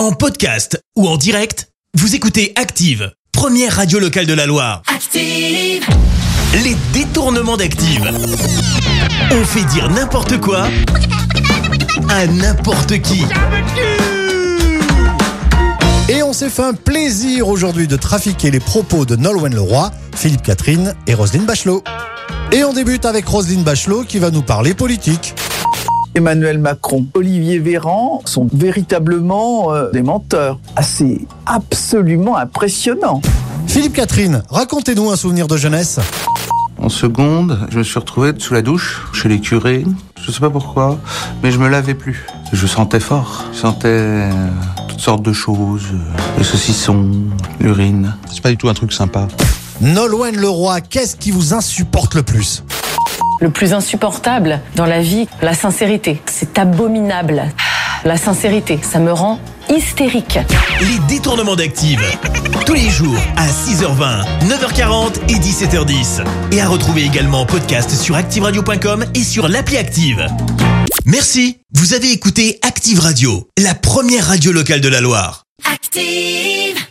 En podcast ou en direct, vous écoutez Active, première radio locale de la Loire. Active. Les détournements d'Active. On fait dire n'importe quoi à n'importe qui. Et on s'est fait un plaisir aujourd'hui de trafiquer les propos de Nolwenn Leroy, Philippe Catherine et Roselyne Bachelot. Et on débute avec Roselyne Bachelot qui va nous parler politique. Emmanuel Macron, Olivier Véran sont véritablement euh, des menteurs. Ah, c'est absolument impressionnant. Philippe Catherine, racontez-nous un souvenir de jeunesse. En seconde, je me suis retrouvé sous la douche, chez les curés. Je sais pas pourquoi, mais je me lavais plus. Je sentais fort. Je sentais euh, toutes sortes de choses. euh, Le saucisson, l'urine. C'est pas du tout un truc sympa. Nolwenn Leroy, qu'est-ce qui vous insupporte le plus? Le plus insupportable dans la vie, la sincérité. C'est abominable. La sincérité, ça me rend hystérique. Les détournements d'Active. Tous les jours à 6h20, 9h40 et 17h10. Et à retrouver également en podcast sur ActiveRadio.com et sur l'appli Active. Merci. Vous avez écouté Active Radio, la première radio locale de la Loire. Active.